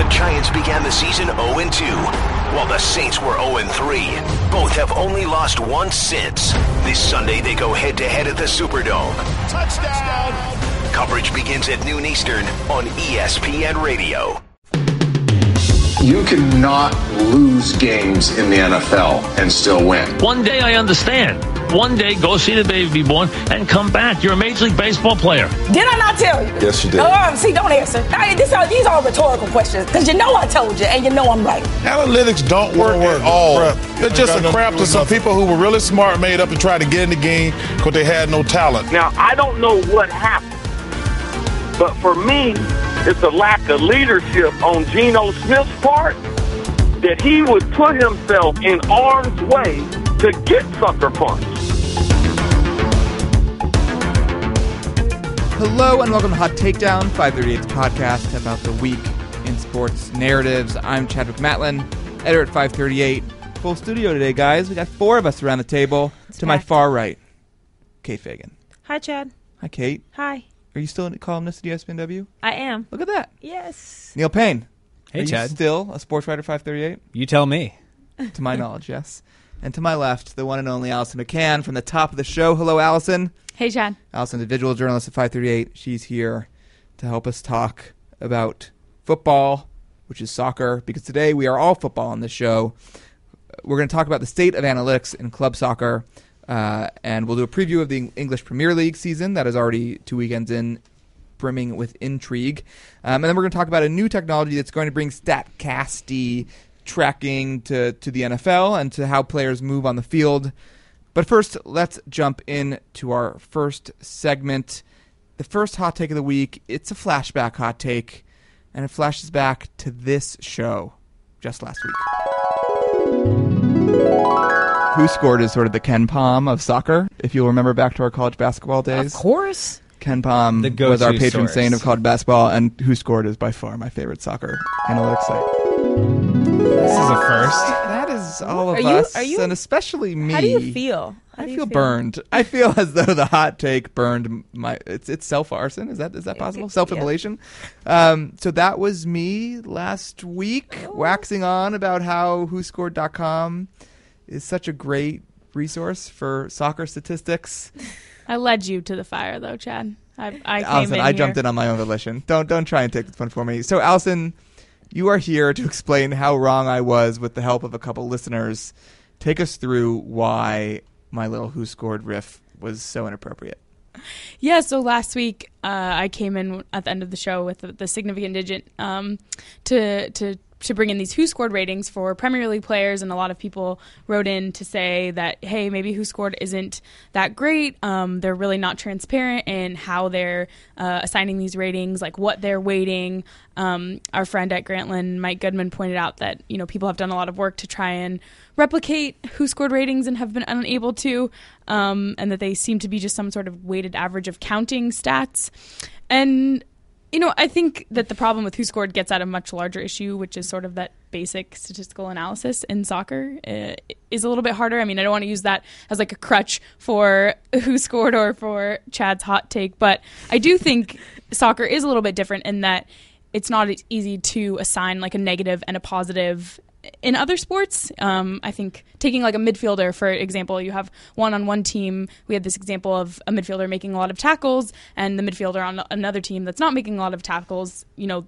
The Giants began the season 0-2, while the Saints were 0-3. Both have only lost once since. This Sunday, they go head-to-head at the Superdome. Touchdown! Coverage begins at noon Eastern on ESPN Radio. You cannot lose games in the NFL and still win. One day I understand. One day go see the baby be born and come back. You're a Major League Baseball player. Did I not tell you? Yes, you did. Oh, um, see, don't answer. I, this are, these are rhetorical questions because you know I told you and you know I'm right. Analytics don't work at all. It's just a crap to some people who were really smart, made up and tried to get in the game because they had no talent. Now, I don't know what happened, but for me, it's a lack of leadership on Geno Smith's part that he would put himself in harm's way to get sucker punched. Hello and welcome to Hot Takedown, 538's podcast about the week in sports narratives. I'm Chadwick Matlin, editor at 538. Full studio today, guys. We got four of us around the table. to my packed. far right, Kate Fagan. Hi, Chad. Hi, Kate. Hi. Are you still a columnist at ESPNW? I am. Look at that. Yes. Neil Paine. Hey, Are you Chad. still a sports writer 538? You tell me. to my knowledge, yes. And to my left, the one and only Allison McCann from the top of the show. Hello, Allison. Hey, Chad. Allison, individual journalist at 538. She's here to help us talk about football, which is soccer, because today we are all football on this show. We're going to talk about the state of analytics in club soccer, uh, and we'll do a preview of the English Premier League season that is already two weekends in, brimming with intrigue. Um, and then we're going to talk about a new technology that's going to bring StatCasty tracking to, to the NFL and to how players move on the field. But first, let's jump in to our first segment. The first hot take of the week. It's a flashback hot take, and it flashes back to this show just last week. Who scored is sort of the KenPom of soccer, if you'll remember back to our college basketball days. Of course. KenPom The was our patron source. saint of college basketball, and Who Scored is by far my favorite soccer analytics site. This is a first. That is all of Are you- us, are you- and especially me. How do you feel? How I do you feel, burned. I feel as though the hot take burned my. It's it's self arson. Is that is that possible? Self immolation. Um, so that was me last week, Oh. waxing on about how WhoScored.com is such a great resource for soccer statistics. I led you to the fire, though, Chad. I, I came Allison, in I here. jumped in on my own volition. Don't don't try and take this one for me. So, Allison, you are here to explain how wrong I was with the help of a couple listeners. Take us through why my little who scored riff was so inappropriate. Yeah, so last week uh, I came in at the end of the show with the, the significant digit um, to to to bring in these who scored ratings for Premier League players, and a lot of people wrote in to say that hey, maybe who scored isn't that great. Um, they're really not transparent in how they're uh, assigning these ratings, like what they're weighting. Um, our friend at Grantland, Mike Goodman, pointed out that you know people have done a lot of work to try and replicate who scored ratings and have been unable to, um, and that they seem to be just some sort of weighted average of counting stats. And you know, I think that the problem with who scored gets at a much larger issue, which is sort of that basic statistical analysis in soccer uh, is a little bit harder. I mean, I don't want to use that as like a crutch for who scored or for Chad's hot take, but I do think soccer is a little bit different in that it's not as easy to assign like a negative and a positive in other sports, um, I think taking like a midfielder, for example, you have one on one team. We had this example of a midfielder making a lot of tackles, and the midfielder on another team that's not making a lot of tackles, you know,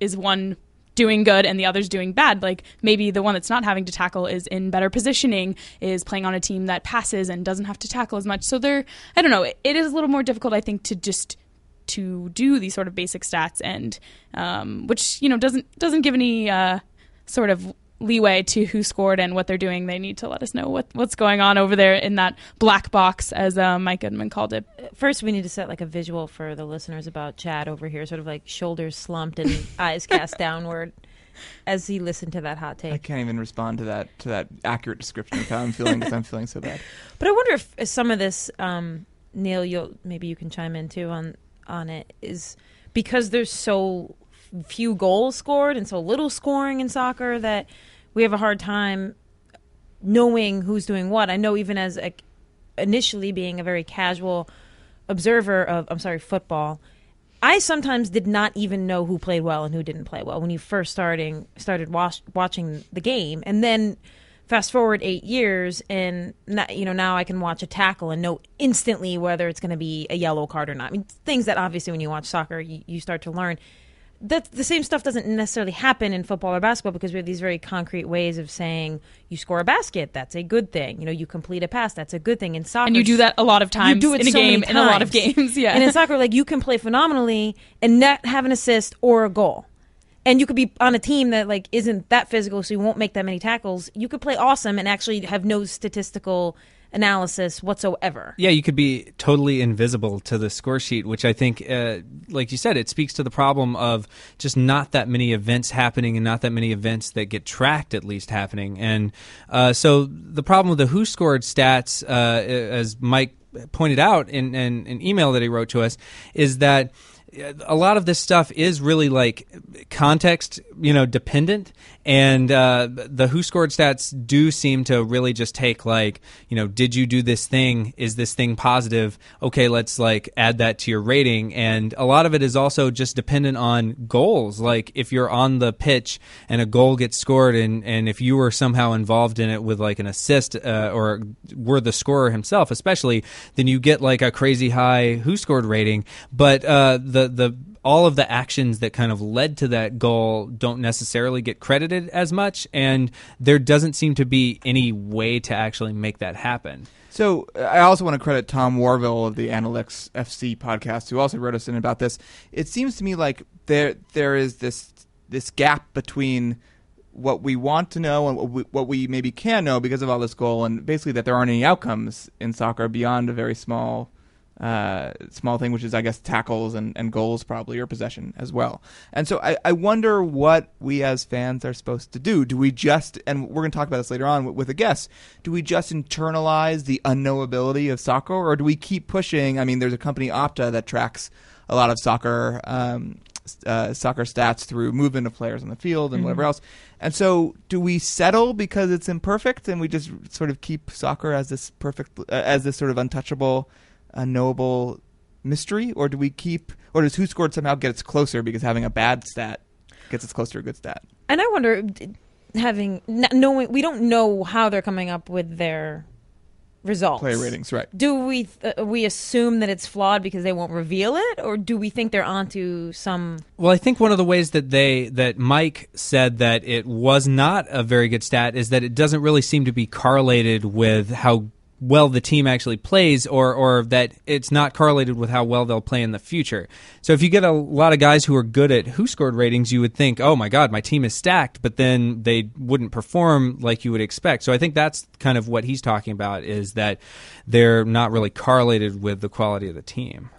is one doing good and the other's doing bad. Like maybe the one that's not having to tackle is in better positioning, is playing on a team that passes and doesn't have to tackle as much. So there, I don't know, it, it is a little more difficult, I think, to just to do these sort of basic stats and um, which you know doesn't doesn't give any uh, sort of leeway to who scored and what they're doing. They need to let us know what what's going on over there in that black box, as uh, Mike Goodman called it. First, we need to set like a visual for the listeners about Chad over here, sort of like shoulders slumped and eyes cast downward as he listened to that hot take. I can't even respond to that to that accurate description of how I'm feeling because I'm feeling so bad. But I wonder if, if some of this, um, Neil, you'll maybe you can chime in too on on it. Is because there's so few goals scored and so little scoring in soccer that we have a hard time knowing who's doing what. I know even as a, initially being a very casual observer of I'm sorry football, I sometimes did not even know who played well and who didn't play well when you first starting started watch, watching the game, and then fast forward eight years, and you know now I can watch a tackle and know instantly whether it's going to be a yellow card or not. I mean, things that obviously when you watch soccer you, you start to learn that the same stuff doesn't necessarily happen in football or basketball because we have these very concrete ways of saying you score a basket, that's a good thing. You know, you complete a pass, that's a good thing. In soccer, and you do that a lot of times. You do it in a so game, in a lot of games. Yeah, and in soccer, like you can play phenomenally and not have an assist or a goal. And you could be on a team that like isn't that physical, so you won't make that many tackles. You could play awesome and actually have no statistical analysis whatsoever. Yeah, you could be totally invisible to the score sheet, which I think, uh, like you said, it speaks to the problem of just not that many events happening and not that many events that get tracked at least happening. And uh, so the problem with the who scored stats, uh, as Mike pointed out in, in an email that he wrote to us, is that a lot of this stuff is really like context, you know, dependent, and uh, the WhoScored stats do seem to really just take like, you know, did you do this thing? Is this thing positive? Okay, let's like add that to your rating, and a lot of it is also just dependent on goals. Like if you're on the pitch and a goal gets scored, and and if you were somehow involved in it with like an assist uh, or were the scorer himself, especially, then you get like a crazy high who scored rating. But uh, the the all of the actions that kind of led to that goal don't necessarily get credited as much, and there doesn't seem to be any way to actually make that happen. So uh, I also want to credit Tom Worville of the Analytics FC podcast, who also wrote us in about this. It seems to me like there there is this this gap between what we want to know and what we, what we maybe can know because of all this goal, and basically that there aren't any outcomes in soccer beyond a very small uh, small thing, which is I guess tackles and, and goals probably or possession as well. And so I, I wonder what we as fans are supposed to do. Do we just and we're going to talk about this later on with a guest. Do we just internalize the unknowability of soccer, or do we keep pushing? I mean, there's a company Opta that tracks a lot of soccer. Um, uh, soccer stats through movement of players on the field and mm-hmm. whatever else. And so, do we settle because it's imperfect, and we just sort of keep soccer as this perfect, uh, as this sort of untouchable a knowable mystery, or do we keep, or does who scored somehow get us closer because having a bad stat gets us closer to a good stat? And I wonder, having knowing we don't know how they're coming up with their results, player ratings, right? Do we uh, we assume that it's flawed because they won't reveal it, or do we think they're onto some? Well, I think one of the ways that they that Mike said that it was not a very good stat is that it doesn't really seem to be correlated with how well the team actually plays or or that it's not correlated with how well they'll play in the future. So if you get a lot of guys who are good at who scored ratings, you would think, "Oh my god, my team is stacked," but then they wouldn't perform like you would expect. So I think that's kind of what he's talking about is that they're not really correlated with the quality of the team.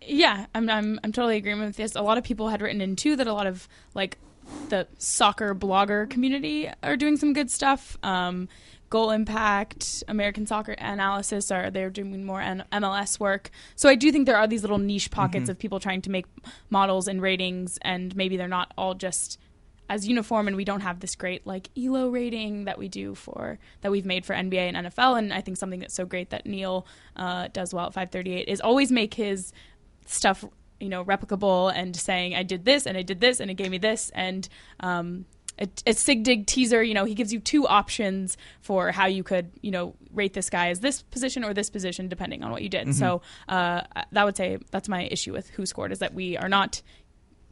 Yeah, I'm I'm I'm totally agreeing with this. A lot of people had written in too that a lot of like the soccer blogger community are doing some good stuff. Um, Goal Impact, American Soccer Analysis are they're doing more MLS work. So I do think there are these little niche pockets mm-hmm. of people trying to make models and ratings, and maybe they're not all just as uniform and we don't have this great like elo rating that we do for that we've made for nba and nfl and i think something that's so great that neil uh, does well at 538 is always make his stuff you know replicable and saying i did this and i did this and it gave me this and um, a, a SigDig teaser, you know, he gives you two options for how you could, you know, rate this guy as this position or this position, depending on what you did. Mm-hmm. So uh, that would say that's my issue with who scored is that we are not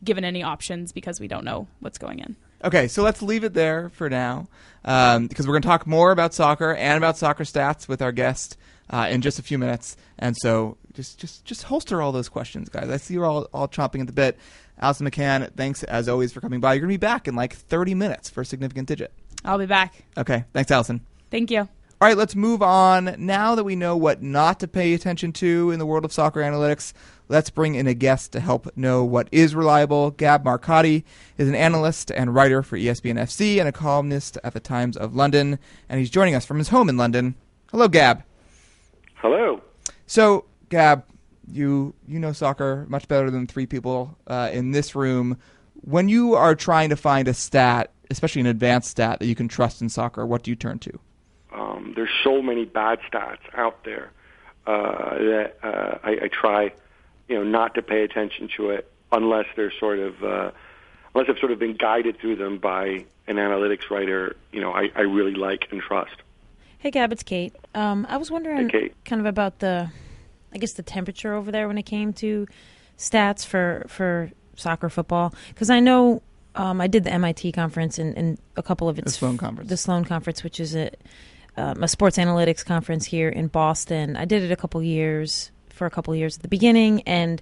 given any options because we don't know what's going in. Okay, so let's leave it there for now um, because we're going to talk more about soccer and about soccer stats with our guest uh, in just a few minutes. And so just just just holster all those questions, guys. I see you're all all chomping at the bit. Allison McCann, thanks as always for coming by. You're going to be back in like 30 minutes for a significant digit. I'll be back. Okay. Thanks, Allison. Thank you. All right, let's move on. Now that we know what not to pay attention to in the world of soccer analytics, let's bring in a guest to help know what is reliable. Gab Marcotti is an analyst and writer for ESPN FC and a columnist at the Times of London, and he's joining us from his home in London. Hello, Gab. Hello. So, Gab, you you know soccer much better than three people uh, in this room. When you are trying to find a stat, especially an advanced stat that you can trust in soccer, what do you turn to? Um, there's so many bad stats out there uh, that uh, I, I try you know, not to pay attention to it unless they're sort of uh, unless they've sort of been guided through them by an analytics writer, you know, I, I really like and trust. Hey, Gab, it's Kate. Um, I was wondering Hey, Kate. kind of about the, I guess the temperature over there when it came to stats for for soccer football because I know um, I did the MIT conference and, and a couple of its The Sloan conference. the Sloan conference, which is a um, a sports analytics conference here in Boston. I did it a couple years for a couple years at the beginning, and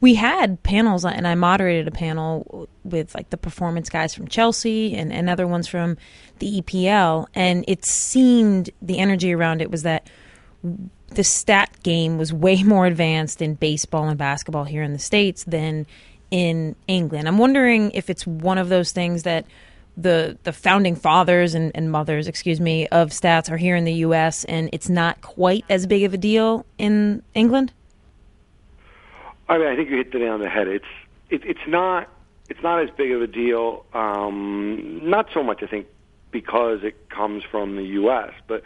we had panels, and I moderated a panel with like the performance guys from Chelsea and, and other ones from the EPL, and it seemed the energy around it was that the stat game was way more advanced in baseball and basketball here in the states than in England. I'm wondering if it's one of those things that the the founding fathers and, and mothers, excuse me, of stats are here in the U.S. and it's not quite as big of a deal in England. I mean, I think you hit the nail on the head. It's it, it's not it's not as big of a deal. Um, not so much, I think, because it comes from the U.S., but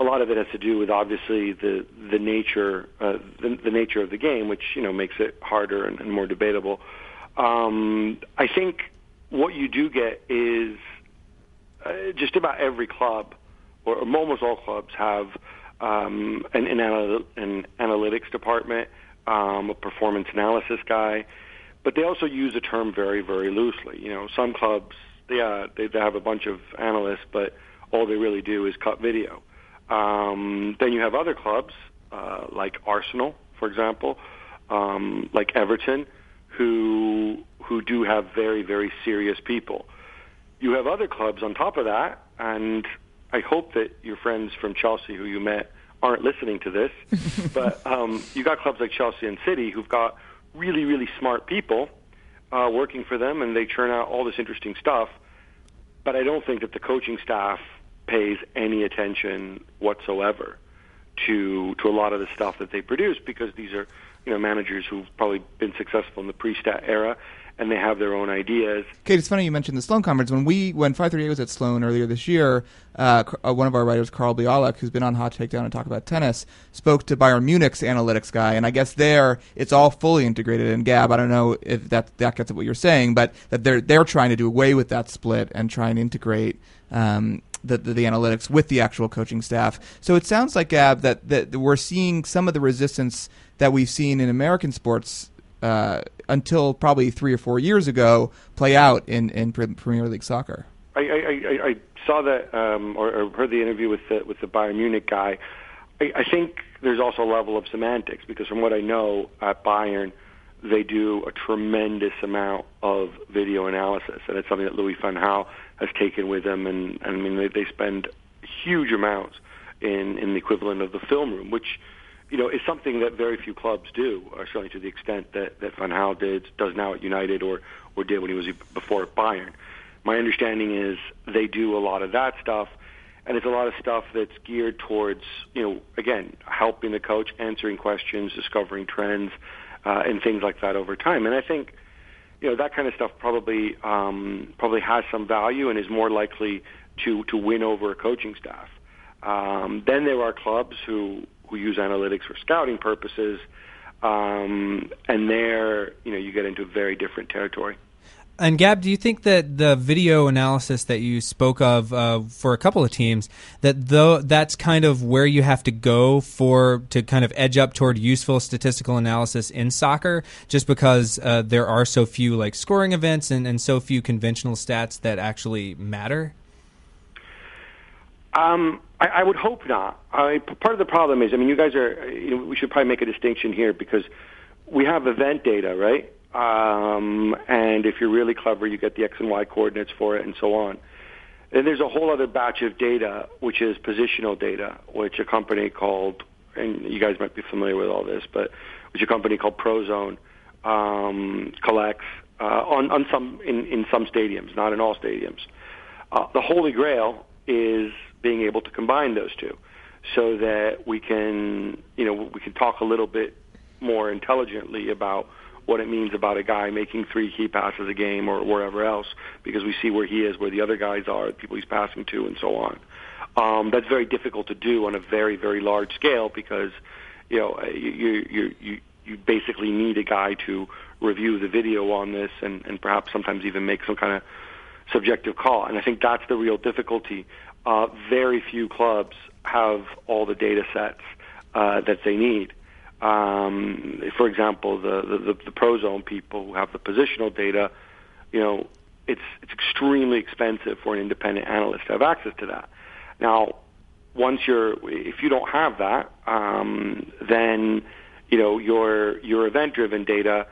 a lot of it has to do with obviously the the nature uh, the, the nature of the game, which you know makes it harder and, and more debatable. Um, I think what you do get is uh, just about every club, or, almost all clubs, have um, an, an, anal- an analytics department, um, a performance analysis guy, but they also use the term very, very loosely. You know, some clubs, yeah, they, they have a bunch of analysts, but all they really do is cut video. Um, then you have other clubs uh, like Arsenal, for example, um, like Everton, who who do have very very serious people. You have other clubs on top of that, and I hope that your friends from Chelsea who you met aren't listening to this. but um, you got clubs like Chelsea and City who've got really really smart people uh, working for them, and they churn out all this interesting stuff. But I don't think that the coaching staff pays any attention whatsoever to to a lot of the stuff that they produce because these are you know managers who've probably been successful in the pre-stat era and they have their own ideas. Kate, it's funny you mentioned the Sloan conference. When we when 538 was at Sloan earlier this year, uh, uh, one of our writers, Carl Bialik, who's been on Hot Takedown and talk about tennis, spoke to Bayern Munich's analytics guy, and I guess there it's all fully integrated. And Gab, I don't know if that that gets at what you're saying, but that they're they're trying to do away with that split and try and integrate. Um, the, the, the analytics with the actual coaching staff. So it sounds like Gab that, that we're seeing some of the resistance that we've seen in American sports uh, until probably three or four years ago play out in, in Premier League soccer. I, I, I, I saw that um, or, or heard the interview with the with the Bayern Munich guy. I, I think there's also a level of semantics because from what I know at Bayern, they do a tremendous amount of video analysis, and it's something that Louis van Gaal has taken with him. And, and I mean, they, they spend huge amounts in in the equivalent of the film room, which you know is something that very few clubs do, or certainly to the extent that that Van Gaal did does now at United or or did when he was before at Bayern. My understanding is they do a lot of that stuff, and it's a lot of stuff that's geared towards you know again helping the coach, answering questions, discovering trends, uh, and things like that over time. And I think you know that kind of stuff probably um, probably has some value and is more likely to to win over a coaching staff. Um, then there are clubs who who use analytics for scouting purposes, um, and there you know you get into very different territory. And Gab, do you think that the video analysis that you spoke of uh, for a couple of teams that though that's kind of where you have to go for to kind of edge up toward useful statistical analysis in soccer, just because uh, there are so few like scoring events and, and so few conventional stats that actually matter? Um, I, I would hope not. I, part of the problem is, I mean, you guys are. You know, we should probably make a distinction here because we have event data, right? Um, and if you're really clever, you get the X and Y coordinates for it, and so on. And there's a whole other batch of data, which is positional data, which a company called, and you guys might be familiar with all this, but which a company called Prozone um, collects uh, on, on some in, in some stadiums, not in all stadiums. Uh, the holy grail is being able to combine those two, so that we can, you know, we can talk a little bit more intelligently about what it means about a guy making three key passes a game or wherever else because we see where he is, where the other guys are, the people he's passing to, and so on. Um, that's very difficult to do on a very, very large scale because you know you you you you basically need a guy to review the video on this and, and perhaps sometimes even make some kind of subjective call. And I think that's the real difficulty. Uh, very few clubs have all the data sets uh, that they need. Um, for example, the, the, the Prozone people who have the positional data, you know, it's it's extremely expensive for an independent analyst to have access to that. Now, once you're if you don't have that, um, then you know your your event driven data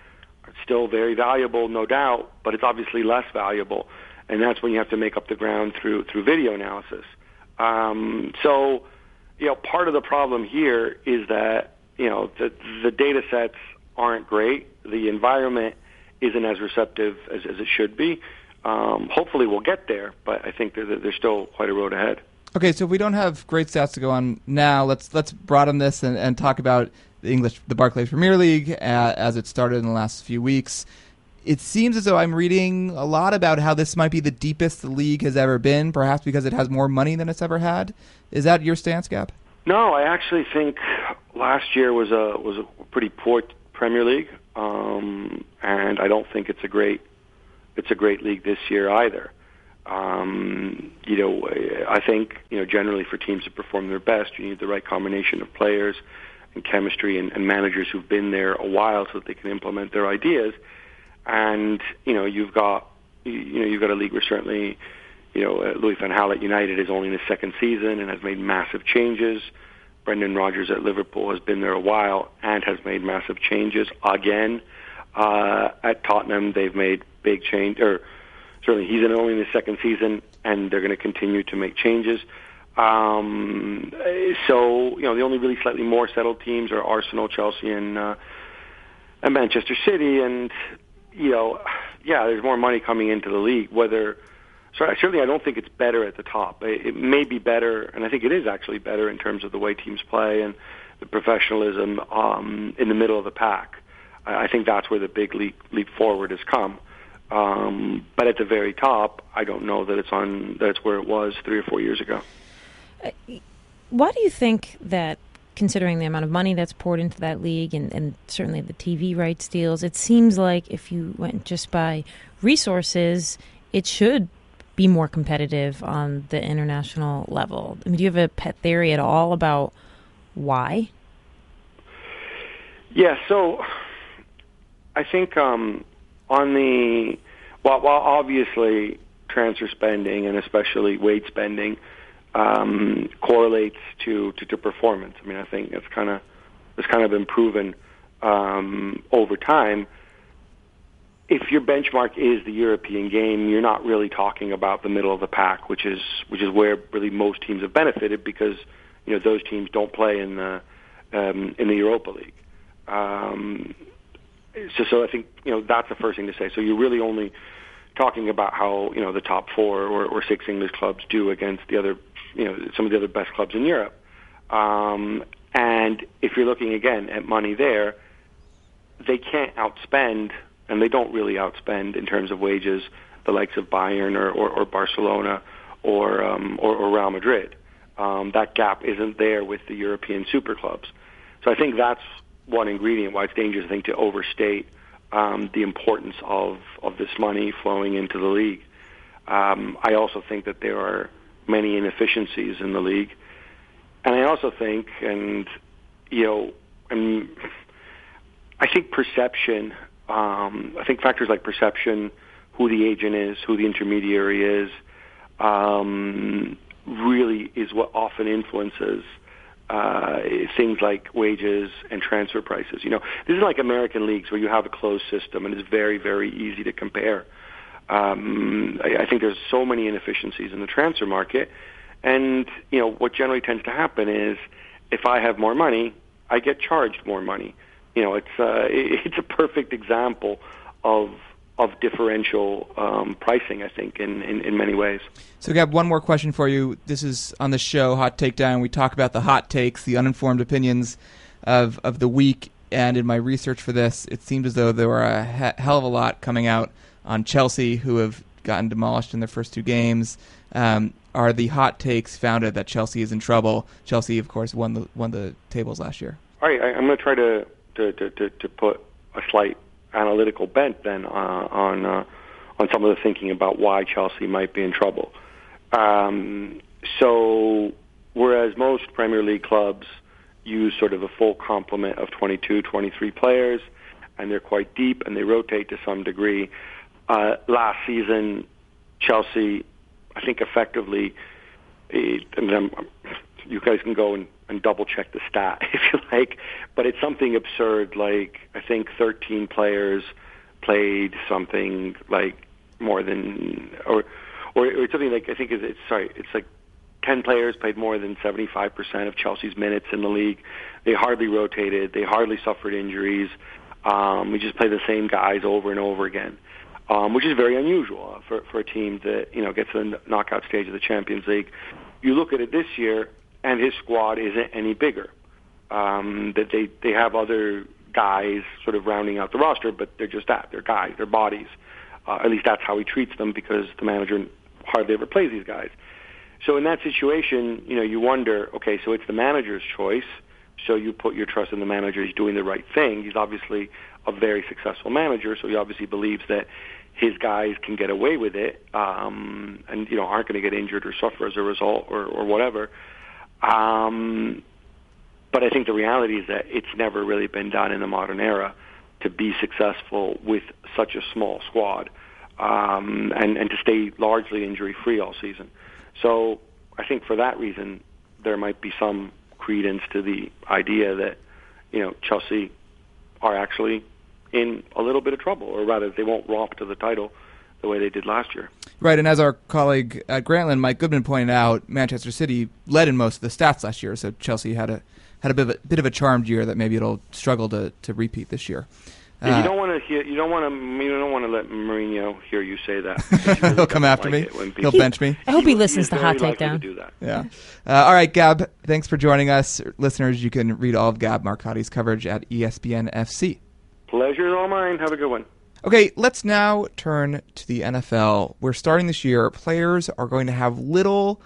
are still very valuable, no doubt, but it's obviously less valuable, and that's when you have to make up the ground through through video analysis. Um, so, you know, part of the problem here is that you know the the data sets aren't great. The environment isn't as receptive as, as it should be. Um, hopefully, we'll get there, but I think there's, there's still quite a road ahead. Okay, so if we don't have great stats to go on now, let's let's broaden this and, and talk about the English, the Barclays Premier League uh, as it started in the last few weeks. It seems as though I'm reading a lot about how this might be the deepest the league has ever been, perhaps because it has more money than it's ever had. Is that your stance, Gab? No, I actually think last year was a was a pretty poor Premier League, um, and I don't think it's a great it's a great league this year either. Um, you know, I think you know generally for teams to perform their best, you need the right combination of players and chemistry and, and managers who've been there a while so that they can implement their ideas. And you know, you've got you know you've got a league where certainly you know uh, Louis van Gaal at United is only in his second season and has made massive changes. Brendan Rodgers at Liverpool has been there a while and has made massive changes again. Uh, at Tottenham, they've made big change, or certainly he's in only in his second season, and they're going to continue to make changes. Um, so you know, the only really slightly more settled teams are Arsenal, Chelsea, and uh, and Manchester City, and you know, yeah, there's more money coming into the league. Whether so certainly, I don't think it's better at the top. It, it may be better, and I think it is actually better in terms of the way teams play and the professionalism um, in the middle of the pack. I, I think that's where the big leap leap forward has come. Um, but at the very top, I don't know that it's on. That's where it was three or four years ago. Uh, why do you think that, considering the amount of money that's poured into that league and, and certainly the TV rights deals, it seems like if you went just by resources, it should be more competitive on the international level. I mean, do you have a pet theory at all about why? Yeah, so I think um, on the while, obviously transfer spending and especially wage spending um, correlates to, to, to performance. I mean, I think it's kind of it's kind of been proven um, over time. If your benchmark is the European game, you're not really talking about the middle of the pack, which is which is where really most teams have benefited because you know those teams don't play in the um, in the Europa League. Um, so, so I think you know that's the first thing to say. So you're really only talking about how you know the top four or, or six English clubs do against the other, you know, some of the other best clubs in Europe. Um, and if you're looking again at money there, they can't outspend, and they don't really outspend in terms of wages the likes of Bayern or, or, or Barcelona or, um, or or Real Madrid. Um, that gap isn't there with the European super clubs. So I think that's one ingredient why it's dangerous, I think, to overstate um, the importance of, of this money flowing into the league. Um, I also think that there are many inefficiencies in the league. And I also think, and, you know, I mean, I think perception, um, I think factors like perception, who the agent is, who the intermediary is, um, really is what often influences uh, things like wages and transfer prices. You know, this is like American leagues where you have a closed system and it's very, very easy to compare. Um, I, I think there's so many inefficiencies in the transfer market, and you know what generally tends to happen is if I have more money, I get charged more money. You know, it's uh, it's a perfect example of of differential um, pricing, I think, in, in, in, many ways. So, Gab, one more question for you. This is on the show, Hot Takedown. We talk about the hot takes, the uninformed opinions of, of the week. And in my research for this, it seemed as though there were a he- hell of a lot coming out on Chelsea, who have gotten demolished in their first two games. Um, are the hot takes founded that Chelsea is in trouble? Chelsea, of course, won the won the tables last year. All right, I, I'm going to try to to to, to, to put a slight analytical bent then uh, on uh, on some of the thinking about why Chelsea might be in trouble. Um, so whereas most Premier League clubs use sort of a full complement of 22, 23 players, and they're quite deep and they rotate to some degree. Uh, last season, Chelsea, I think, effectively, it, and then you guys can go and, and double check the stat if you like, but it's something absurd. Like I think 13 players played something like more than, or or, or something like I think it's, it's sorry, it's like 10 players played more than 75% of Chelsea's minutes in the league. They hardly rotated. They hardly suffered injuries. Um, we just play the same guys over and over again, um, which is very unusual for, for a team that you know gets to the knockout stage of the Champions League. You look at it this year, and his squad isn't any bigger. Um, that they they have other guys sort of rounding out the roster, but they're just that they're guys, they're bodies. Uh, at least that's how he treats them because the manager hardly ever plays these guys. So in that situation, you know, you wonder, okay, so it's the manager's choice. So you put your trust in the manager. He's doing the right thing. He's obviously a very successful manager, so he obviously believes that his guys can get away with it, um, and you know aren't going to get injured or suffer as a result or, or whatever. Um, but I think the reality is that it's never really been done in the modern era to be successful with such a small squad um, and, and to stay largely injury free all season. So I think for that reason, there might be some credence to the idea that you know Chelsea are actually in a little bit of trouble, or rather, they won't romp to the title the way they did last year. Right, and as our colleague at Grantland, Mike Goodman, pointed out, Manchester City led in most of the stats last year, so Chelsea had a had a bit of a, bit of a charmed year that maybe it'll struggle to, to repeat this year. Yeah, you don't want to hear. You don't want to. You don't want to let Mourinho hear you say that. Really He'll come after like me. He'll bench me. I hope he listens to Hot Take Takedown. Do that. Yeah. Uh, all right, Gab. Thanks for joining us, listeners. You can read all of Gab Marcotti's coverage at ESPN FC. Pleasure all mine. Have a good one. Okay, let's now turn to the NFL. We're starting this year. Players are going to have little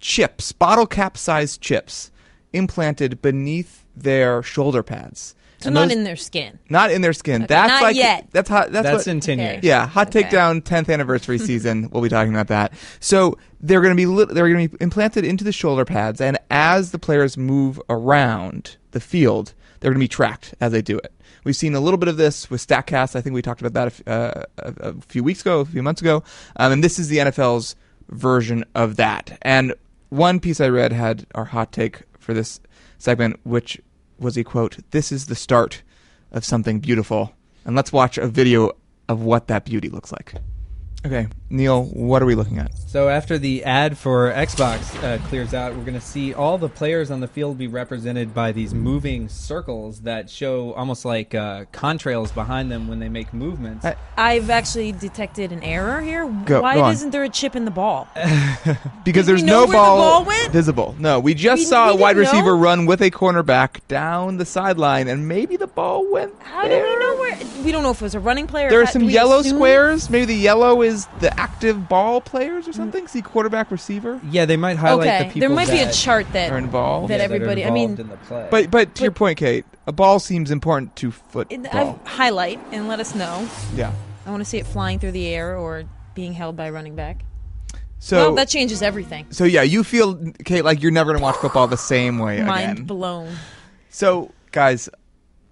chips, bottle cap sized chips, implanted beneath their shoulder pads. So And not those- in their skin. Not in their skin. Okay, That's not like yet. that's hot. That's, That's what, in 10 Okay. years. Yeah, hot Okay. takedown 10th anniversary season. We'll be talking about that. So they're going to be lit- they're going to be implanted into the shoulder pads, and as the players move around the field, they're going to be tracked as they do it. We've seen a little bit of this with Statcast. I think we talked about that a, uh, a, a few weeks ago, a few months ago, um, and this is the NFL's version of that. And one piece I read had our hot take for this segment, which was a quote: "This is the start." of something beautiful. And let's watch a video of what that beauty looks like. Okay, Neil, what are we looking at? So after the ad for Xbox uh, clears out, we're going to see all the players on the field be represented by these moving circles that show almost like uh, contrails behind them when they make movements. I- I've actually detected an error here. Go- Why go isn't there a chip in the ball? Because Did there's no where the ball, ball went? visible. No, we just We- saw we a wide receiver know? run with a cornerback down the sideline, and maybe the ball went. How do there. we know where? We don't know if it was a running player. There or are some yellow assume- squares. Maybe the yellow is the active ball players or mm. something. See quarterback, receiver, yeah, they might highlight the Okay, people there might be a chart that are involved. that yeah, everybody. are I mean, in the play. But but to your point, Kate, a ball seems important to it- football. I've- highlight and let us know. yeah. I want to see it flying through the air or being held by a running back. So well, that changes everything. So yeah, you feel Kate like you're never going to watch football the same way Mind again. blown. So guys,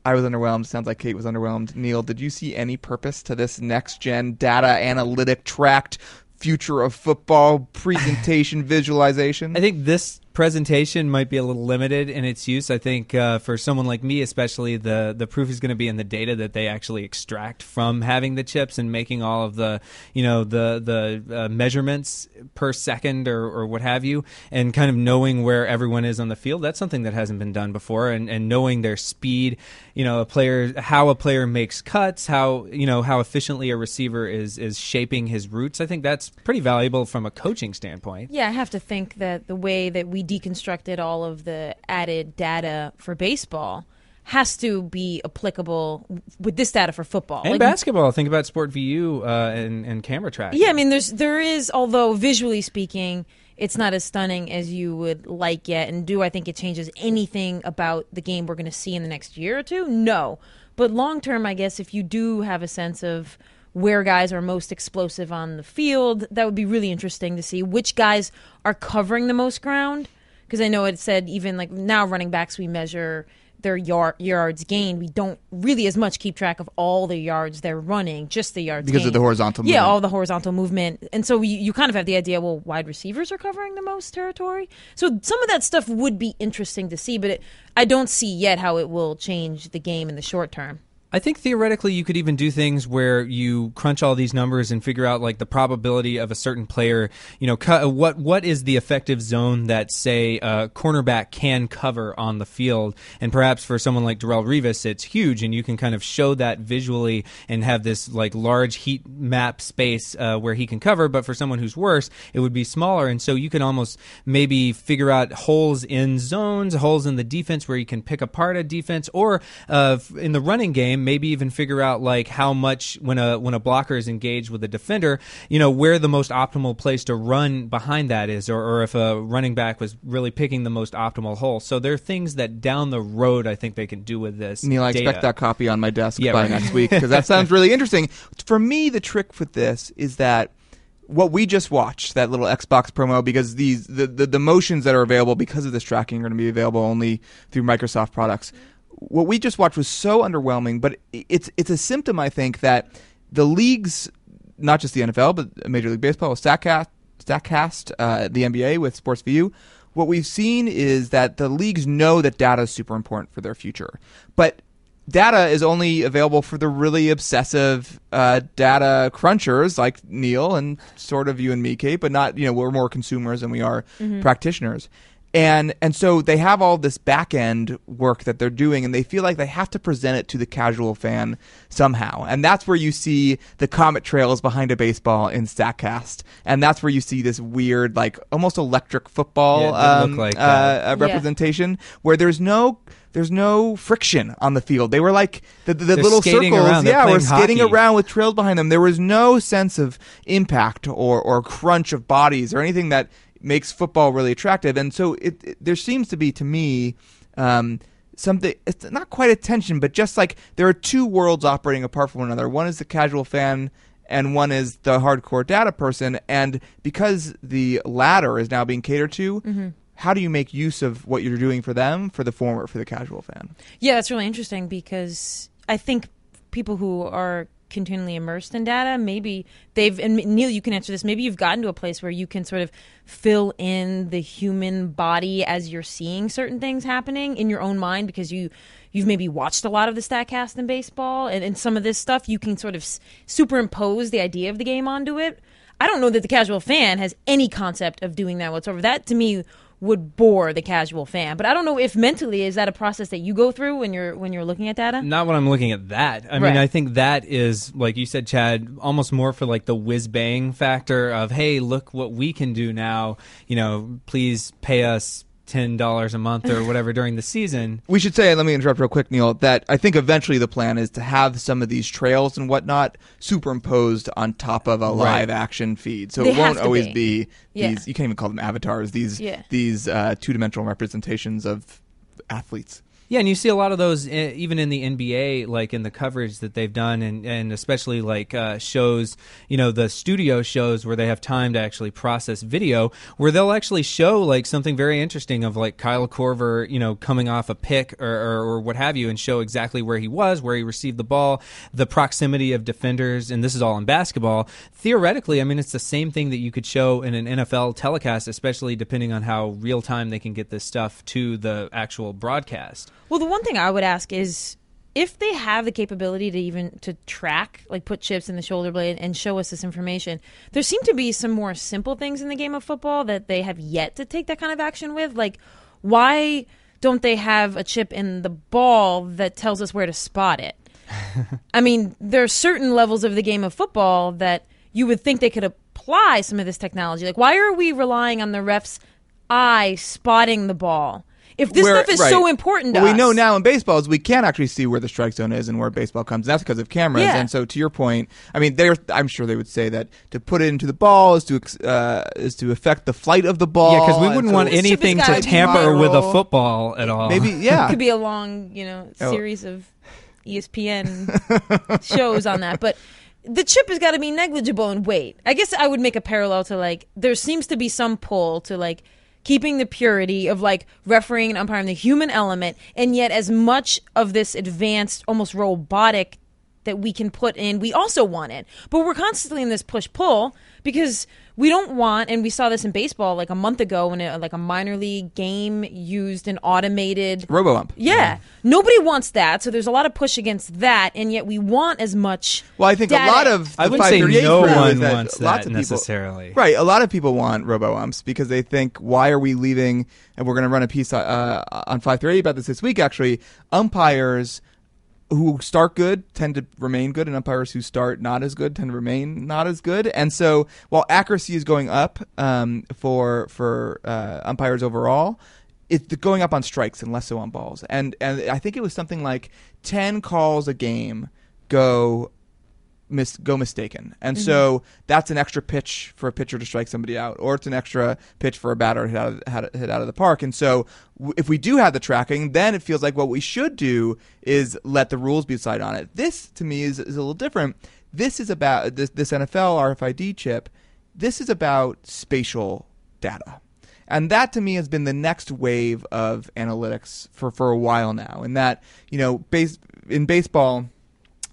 I was underwhelmed. Sounds like Kate was underwhelmed. Neil, did you see any purpose to this next gen data analytic tracked future of football presentation visualization? I think this presentation might be a little limited in its use. I think uh, for someone like me, especially, the the proof is going to be in the data that they actually extract from having the chips and making all of the you know the the uh, measurements per second or, or what have you, and kind of knowing where everyone is on the field. That's something that hasn't been done before, and, and knowing their speed. You know, a player how a player makes cuts, how you know how efficiently a receiver is is shaping his routes. I think that's pretty valuable from a coaching standpoint. Yeah, I have to think that the way that we deconstructed all of the added data for baseball has to be applicable with this data for football. And Like, basketball. Think about SportVU uh, and, and camera track. Yeah, I mean, there's there is, although visually speaking, it's not as stunning as you would like yet. And do I think it changes anything about the game we're going to see in the next year or two? No. But long term, I guess if you do have a sense of where guys are most explosive on the field, that would be really interesting to see which guys are covering the most ground. Because I know it said even like now running backs we measure their yard, yards gained. We don't really as much keep track of all the yards they're running, just the yards Because of the horizontal movement. Yeah, movement. all the horizontal movement, and so you, you kind of have the idea. Well, wide receivers are covering the most territory, so some of that stuff would be interesting to see. But it, I don't see yet how it will change the game in the short term. I think theoretically you could even do things where you crunch all these numbers and figure out like the probability of a certain player. You know, what what is the effective zone that say a cornerback can cover on the field? And perhaps for someone like Darrelle Revis, it's huge, and you can kind of show that visually and have this like large heat map space uh, where he can cover. But for someone who's worse, it would be smaller, and so you can almost maybe figure out holes in zones, holes in the defense where you can pick apart a defense, or uh, in the running game maybe even figure out like how much when a when a blocker is engaged with a defender, you know, where the most optimal place to run behind that is, or, or if a running back was really picking the most optimal hole. So there are things that down the road I think they can do with this. Neil, I data. expect that copy on my desk Yeah, by right. next week because that sounds really interesting. For me, the trick with this is that what we just watched, that little Xbox promo, because these the, the, the motions that are available because of this tracking are going to be available only through Microsoft products. What we just watched was so underwhelming, but it's it's a symptom, I think, that the leagues, not just the NFL, but Major League Baseball with Statcast, Statcast uh, the NBA with SportVU, what we've seen is that the leagues know that data is super important for their future, but data is only available for the really obsessive uh, data crunchers like Neil and sort of you and me, Kate, but not you know we're more consumers than we are Mhm. practitioners. And and so they have all this back end work that they're doing, and they feel like they have to present it to the casual fan somehow. And that's where you see the comet trails behind a baseball in Statcast, and that's where you see this weird, like almost electric football Yeah, it did look um, like uh, that. uh, Yeah. representation, where there's no there's no friction on the field. They were like the, the, the little circles, around. Yeah, were playing skating hockey. around with trails behind them. There was no sense of impact or or crunch of bodies or anything that makes football really attractive. And so it, it there seems to be to me um, something it's not quite a tension, but just like there are two worlds operating apart from one another. One is the casual fan and one is the hardcore data person. And because the latter is now being catered to, Mhm. how do you make use of what you're doing for them for the former, for the casual fan? Yeah, that's really interesting because I think people who are continually immersed in data, maybe they've, and Neil, you can answer this, maybe you've gotten to a place where you can sort of fill in the human body as you're seeing certain things happening in your own mind because you. You've maybe watched a lot of the Statcast in baseball, and, and some of this stuff you can sort of s- superimpose the idea of the game onto it. I don't know that the casual fan has any concept of doing that whatsoever. That to me would bore the casual fan. But I don't know if mentally is that a process that you go through when you're when you're looking at data? Not when I'm looking at that. I Right. mean, I think that is, like you said, Chad, almost more for like the whiz bang factor of, hey, look what we can do now. You know, please pay us ten dollars a month or whatever during the season. We should say, let me interrupt real quick, Neil, that I think eventually the plan is to have some of these trails and whatnot superimposed on top of a Right. live action feed. So They it won't always be. be, Yeah. these, you can't even call them avatars, these, Yeah. these uh, two dimensional representations of athletes. Yeah, and you see a lot of those eh, even in the NBA, like in the coverage that they've done, and, and especially like uh, shows, you know, the studio shows where they have time to actually process video, where they'll actually show like something very interesting of like Kyle Korver, you know, coming off a pick or, or, or what have you, and show exactly where he was, where he received the ball, the proximity of defenders, and this is all in basketball. Theoretically, I mean, it's the same thing that you could show in an NFL telecast, especially depending on how real time they can get this stuff to the actual broadcast. Well, the one thing I would ask is if they have the capability to even to track, like put chips in the shoulder blade and show us this information, there seem to be some more simple things in the game of football that they have yet to take that kind of action with. Like, why don't they have a chip in the ball that tells us where to spot it? I mean, there are certain levels of the game of football that you would think they could apply some of this technology. Like, why are we relying on the ref's eye spotting the ball? If this Where- stuff is right. so important to What we know now in baseball is we can't actually see where the strike zone is and where baseball comes. That's because of cameras. Yeah. And so, to your point, I mean, they're, I'm sure they would say that to put it into the ball is to uh, is to affect the flight of the ball. Yeah, because we wouldn't so want anything gotta to be tamper with a football at all. Maybe, yeah. It could be a long, you know, Oh. series of E ESPN shows on that, but the chip has got to be negligible in weight. I guess I would make a parallel to like there seems to be some pull to like keeping the purity of like refereeing and umpiring the human element, and yet as much of this advanced, almost robotic that we can put in, we also want it. But we're constantly in this push pull because we don't want, and we saw this in baseball like a month ago when a, like a minor league game used an automated RoboUmp. yeah. Nobody wants that, so there's a lot of push against that, and yet we want as much. Well, I think data. a lot of I wouldn't say no one that wants lots that of people- necessarily. Right, a lot of people want robo umps because they think, why are we leaving? And we're going to run a piece uh, on 538 about this this week. Actually, umpires who start good tend to remain good, and umpires who start not as good tend to remain not as good. And so, while accuracy is going up um, for for uh, umpires overall, it's going up on strikes and less so on balls. And and I think it was something like ten calls a game go mis- go mistaken. And so mm-hmm. that's an extra pitch for a pitcher to strike somebody out, or it's an extra pitch for a batter to hit out of, hit hit out of the park. And so w- if we do have the tracking, then it feels like what we should do is let the rules be decided on it. This, to me, is, is a little different. This is about this, this NFL RFID chip. This is about spatial data. And that to me has been the next wave of analytics for, for a while now. And that, you know, base, in baseball,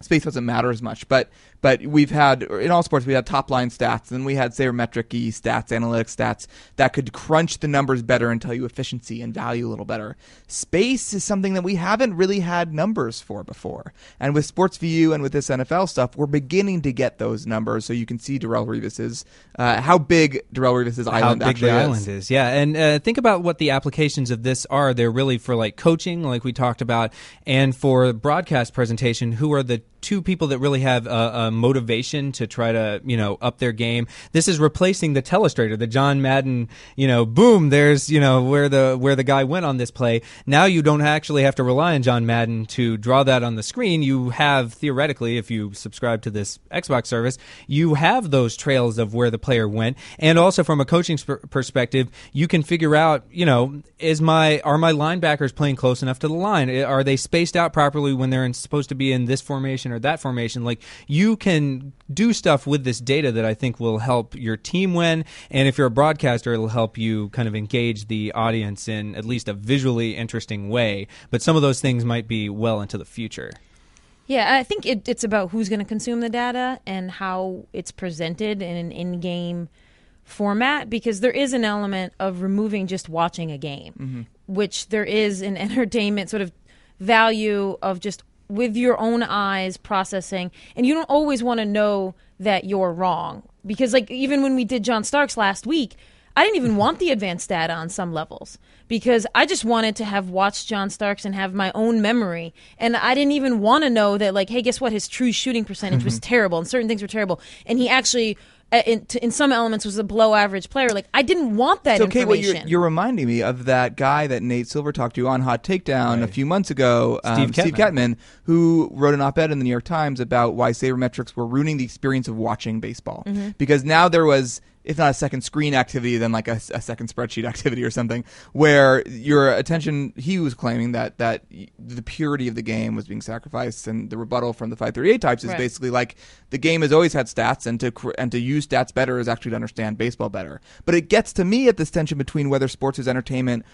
space doesn't matter as much. But but we've had in all sports we had top line stats, and we had sabermetric y stats, analytics stats that could crunch the numbers better and tell you efficiency and value a little better. Space is something that we haven't really had numbers for before, and with SportVU and with this NFL stuff, we're beginning to get those numbers, so you can see Darrelle Revis's uh, how big Darrelle Revis's how island big actually the is. island is. Yeah, and uh, think about what the applications of this are. They're really for like coaching, like we talked about, and for broadcast presentation. Who are the two people that really have a, a motivation to try to you know up their game? This is replacing the telestrator, the John Madden. You know, boom, there's you know where the where the guy went on this play. Now you don't actually have to rely on John Madden to draw that on the screen. You have theoretically, if you subscribe to this Xbox service, you have those trails of where the player went, and also from a coaching sp- perspective, you can figure out, you know, is my are my linebackers playing close enough to the line? Are they spaced out properly when they're in, supposed to be in this formation or that formation? Like you can do stuff with this data that I think will help your team win, and if you're a broadcaster, it'll help you kind of engage the audience in at least a visually interesting way. But some of those things might be well into the future. Yeah, I think it, it's about who's going to consume the data and how it's presented in an in-game format because there is an element of removing just watching a game, mm-hmm. which there is an entertainment sort of value of just with your own eyes processing, and you don't always want to know that you're wrong because like even when we did John Starks last week. I didn't even want the advanced data on some levels because I just wanted to have watched John Starks and have my own memory. And I didn't even want to know that, like, hey, guess what? His true shooting percentage was terrible and certain things were terrible. And he actually, in, in some elements, was a below average player. Like, I didn't want that It's okay. What information. you're, you're reminding me of that guy that Nate Silver talked to on Hot Takedown a few months ago, Steve, um, Steve Kettmann, who wrote an op-ed in the New York Times about why sabermetrics were ruining the experience of watching baseball Mm-hmm. because now there was. If not a second screen activity, then like a, a second spreadsheet activity or something, where your attention. He was claiming that that the purity of the game was being sacrificed, and the rebuttal from the 538 types is Right. basically like the game has always had stats, and to and to use stats better is actually to understand baseball better. But it gets to me at this tension between whether sports is entertainment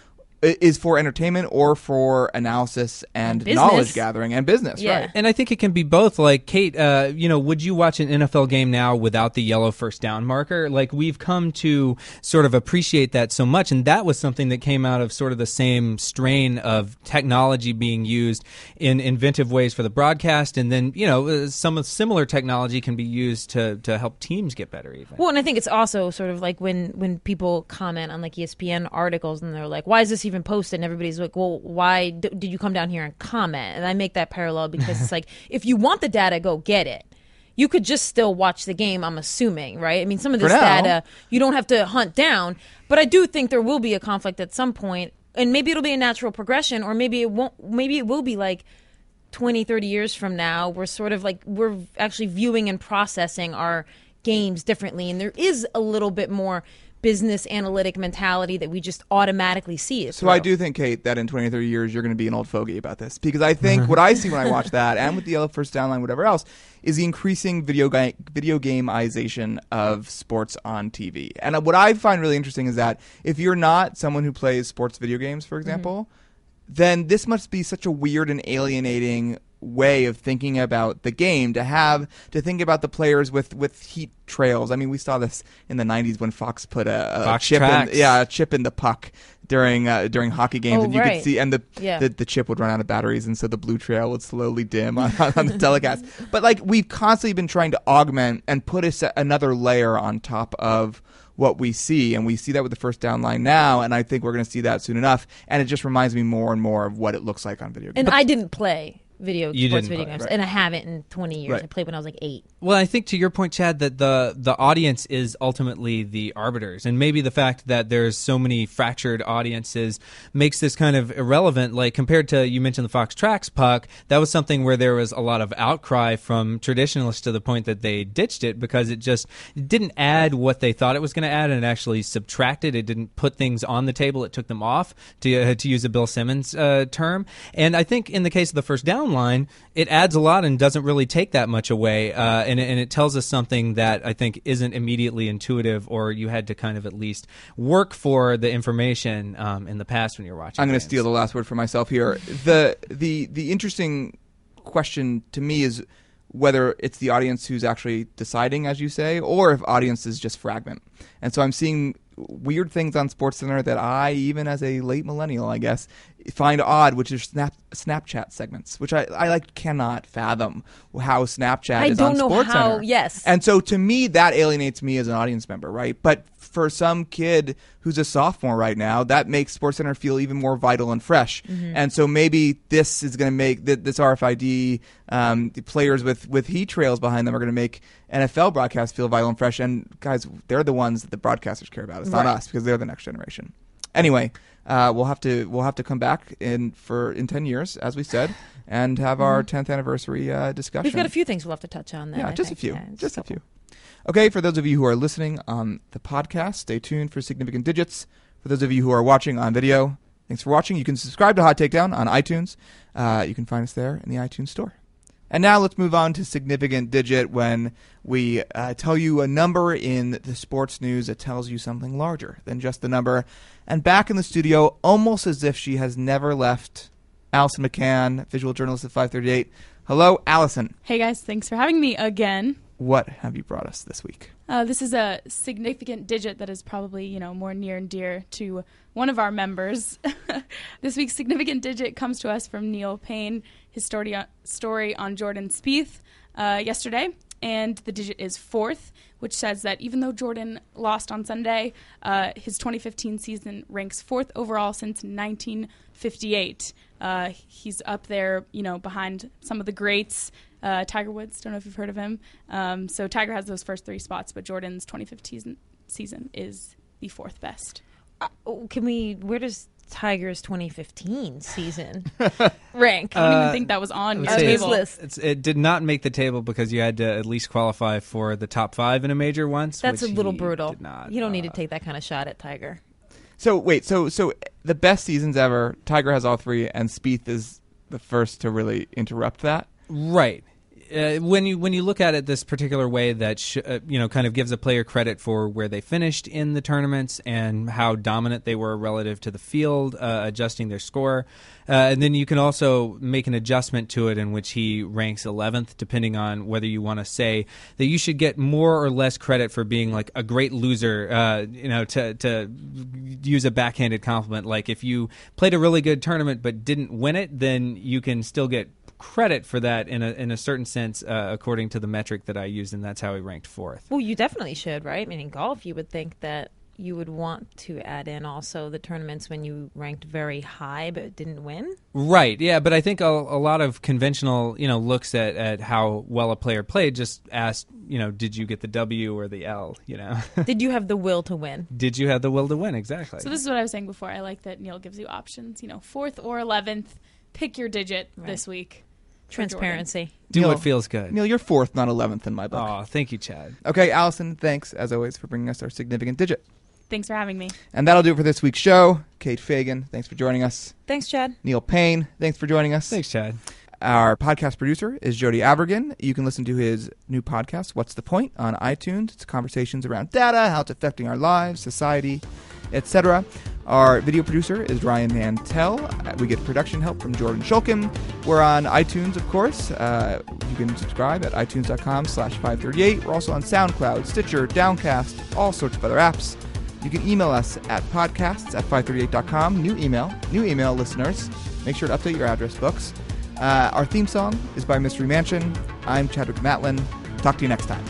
is for entertainment or for analysis and Business. knowledge gathering and business, Yeah. right? And I think it can be both. Like Kate, uh, you know, would you watch an NFL game now without the yellow first down marker? Like we've come to sort of appreciate that so much, and that was something that came out of sort of the same strain of technology being used in inventive ways for the broadcast, and then you know uh, some similar technology can be used to to help teams get better. Even Well, and I think it's also sort of like when when people comment on like ESPN articles and they're like, "Why is this even posted?" And everybody's like, "Well, why d- did you come down here and comment?" And I make that parallel because it's like, if you want the data, go get it. You could just still watch the game. I'm assuming, right? I mean, some of this now. data you don't have to hunt down, but I do think there will be a conflict at some point and maybe it'll be a natural progression, or maybe it won't. Maybe it will be like 20, 30 years from now. We're sort of like we're actually viewing and processing our games differently, and there is a little bit more business analytic mentality that we just automatically see it. So I do think, Kate, that in 20 or 30 years you're going to be an old fogey about this because I think what I see when I watch that and with the yellow first down line, whatever else, is the increasing video ga- video gameization of sports on TV. And what I find really interesting is that if you're not someone who plays sports video games, for example, mm-hmm. then this must be such a weird and alienating way of thinking about the game to have to think about the players with with heat trails. I mean, we saw this in the '90s when Fox put a, a Fox chip, in, yeah, a chip in the puck during uh, during hockey games, Oh, and you right. could see, and the, Yeah. the the chip would run out of batteries, and so the blue trail would slowly dim on, on the telecast. But like we've constantly been trying to augment and put a se- another layer on top of what we see, and we see that with the first down line now, and I think we're going to see that soon enough. And it just reminds me more and more of what it looks like on video games. And I didn't play video You sports video games, right. and I haven't in 20 years. Right. I played when I was like eight. Well, I think to your point, Chad, that the the audience is ultimately the arbiters, and maybe the fact that there's so many fractured audiences makes this kind of irrelevant. Like compared to you mentioned the Fox Tracks puck, that was something where there was a lot of outcry from traditionalists to the point that they ditched it because it just didn't add what they thought it was going to add, and it actually subtracted. It didn't put things on the table; it took them off. To uh, to use a Bill Simmons uh, term, and I think in the case of the first down line, it adds a lot and doesn't really take that much away, uh, and and it tells us something that I think isn't immediately intuitive, or you had to kind of at least work for the information um, in the past when you're watching. I'm going to steal the last word for myself here. The the the interesting question to me is whether it's the audience who's actually deciding, as you say, or if audiences just fragment. And so I'm seeing weird things on SportsCenter that I, even as a late millennial, I guess, find odd, which is snap Snapchat segments, which I, I like cannot fathom how Snapchat I is don't on know SportsCenter. how- yes. And so to me, that alienates me as an audience member, right? But for some kid who's a sophomore right now, that makes SportsCenter feel even more vital and fresh. Mm-hmm. And so maybe this is going to make th- this RFID um, the players with with heat trails behind them are going to make NFL broadcasts feel vital and fresh. And guys, they're the ones that the broadcasters care about. It's not us because they're the next generation. Anyway, uh, we'll have to we'll have to come back in for in ten years, as we said, and have our tenth anniversary uh, discussion. Mm-hmm. We've got a few things we'll have to touch on. Then, Yeah, I just a few. Yeah, just a couple. few. Okay, for those of you who are listening on the podcast, stay tuned for significant digits. For those of you who are watching on video, thanks for watching. You can subscribe to Hot Takedown on iTunes. Uh, you can find us there in the iTunes store. And now let's move on to significant digit when we uh, tell you a number in the sports news that tells you something larger than just the number. And back in the studio, almost as if she has never left, Allison McCann, visual journalist at 538. Hello, Allison. Hey guys, thanks for having me again. What have you brought us this week? Uh, this is a significant digit that is probably you know more near and dear to one of our members. this week's significant digit comes to us from Neil Paine, his story story on Jordan Spieth uh, yesterday, and the digit is fourth, which says that even though Jordan lost on Sunday, uh, his 2015 season ranks fourth overall since 1958. Uh, he's up there, you know, behind some of the greats. Uh, Tiger Woods, don't know if you've heard of him. Um, so Tiger has those first three spots, but Jordan's 2015 season is the fourth best. Oh, Can we? Where does Tiger's 2015 season rank? I don't Uh, even think that was on I your table. list. It's, it did not make the table because you had to at least qualify for the top five in a major once. That's a little brutal. not. you don't need to Uh, take that kind of shot at Tiger. So wait, so so the best seasons ever. Tiger has all three, and Spieth is the first to really interrupt that. Right. Uh, when you when you look at it this particular way that sh- uh, you know kind of gives a player credit for where they finished in the tournaments and how dominant they were relative to the field, uh, adjusting their score, uh, and then you can also make an adjustment to it in which he ranks 11th, depending on whether you want to say that you should get more or less credit for being like a great loser. Uh, you know, to to use a backhanded compliment, like if you played a really good tournament but didn't win it, then you can still get credit for that in a in a certain sense, uh, according to the metric that I used, and that's how he ranked fourth. Well, you definitely should, right? I mean, in golf, you would think that you would want to add in also the tournaments when you ranked very high but didn't win. Right. Yeah, but I think a, a lot of conventional, you know, looks at, at how well a player played just asked, you know, did you get the W or the L? You know, did you have the will to win? Did you have the will to win? Exactly. So this is what I was saying before. I like that Neil gives you options. You know, fourth or eleventh, pick your digit Right. this week. For Transparency. Do Neil- what feels good. Neil, you're fourth, not eleventh in my book. Oh, thank you, Chad. Okay, Allison, thanks as always for bringing us our significant digit. Thanks for having me. And that'll do it for this week's show. Kate Fagan, thanks for joining us. Thanks, Chad. Neil Paine, thanks for joining us. Thanks, Chad. Our podcast producer is Jody Avirgan. You can listen to his new podcast, What's the Point, on iTunes. It's conversations around data, how it's affecting our lives, society, etc. Our video producer is Ryan Mantel. Uh, We get production help from Jordan Shulkin. We're on iTunes, of course. Uh, you can subscribe at itunes.com slash 538. We're also on SoundCloud, Stitcher, Downcast, all sorts of other apps. You can email us at podcasts at 538.com. New email, new email, listeners. Make sure to update your address books. Uh, our theme song is by Mystery Mansion. I'm Chadwick Matlin. Talk to you next time.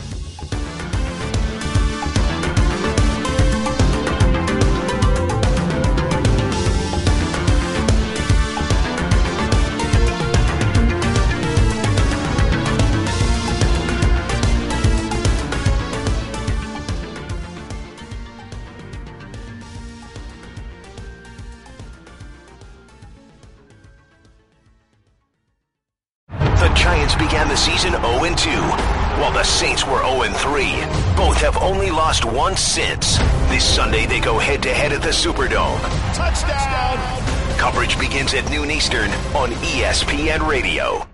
Since. This Sunday, they go head to head at the Superdome. Touchdown! Coverage begins at noon Eastern on ESPN Radio.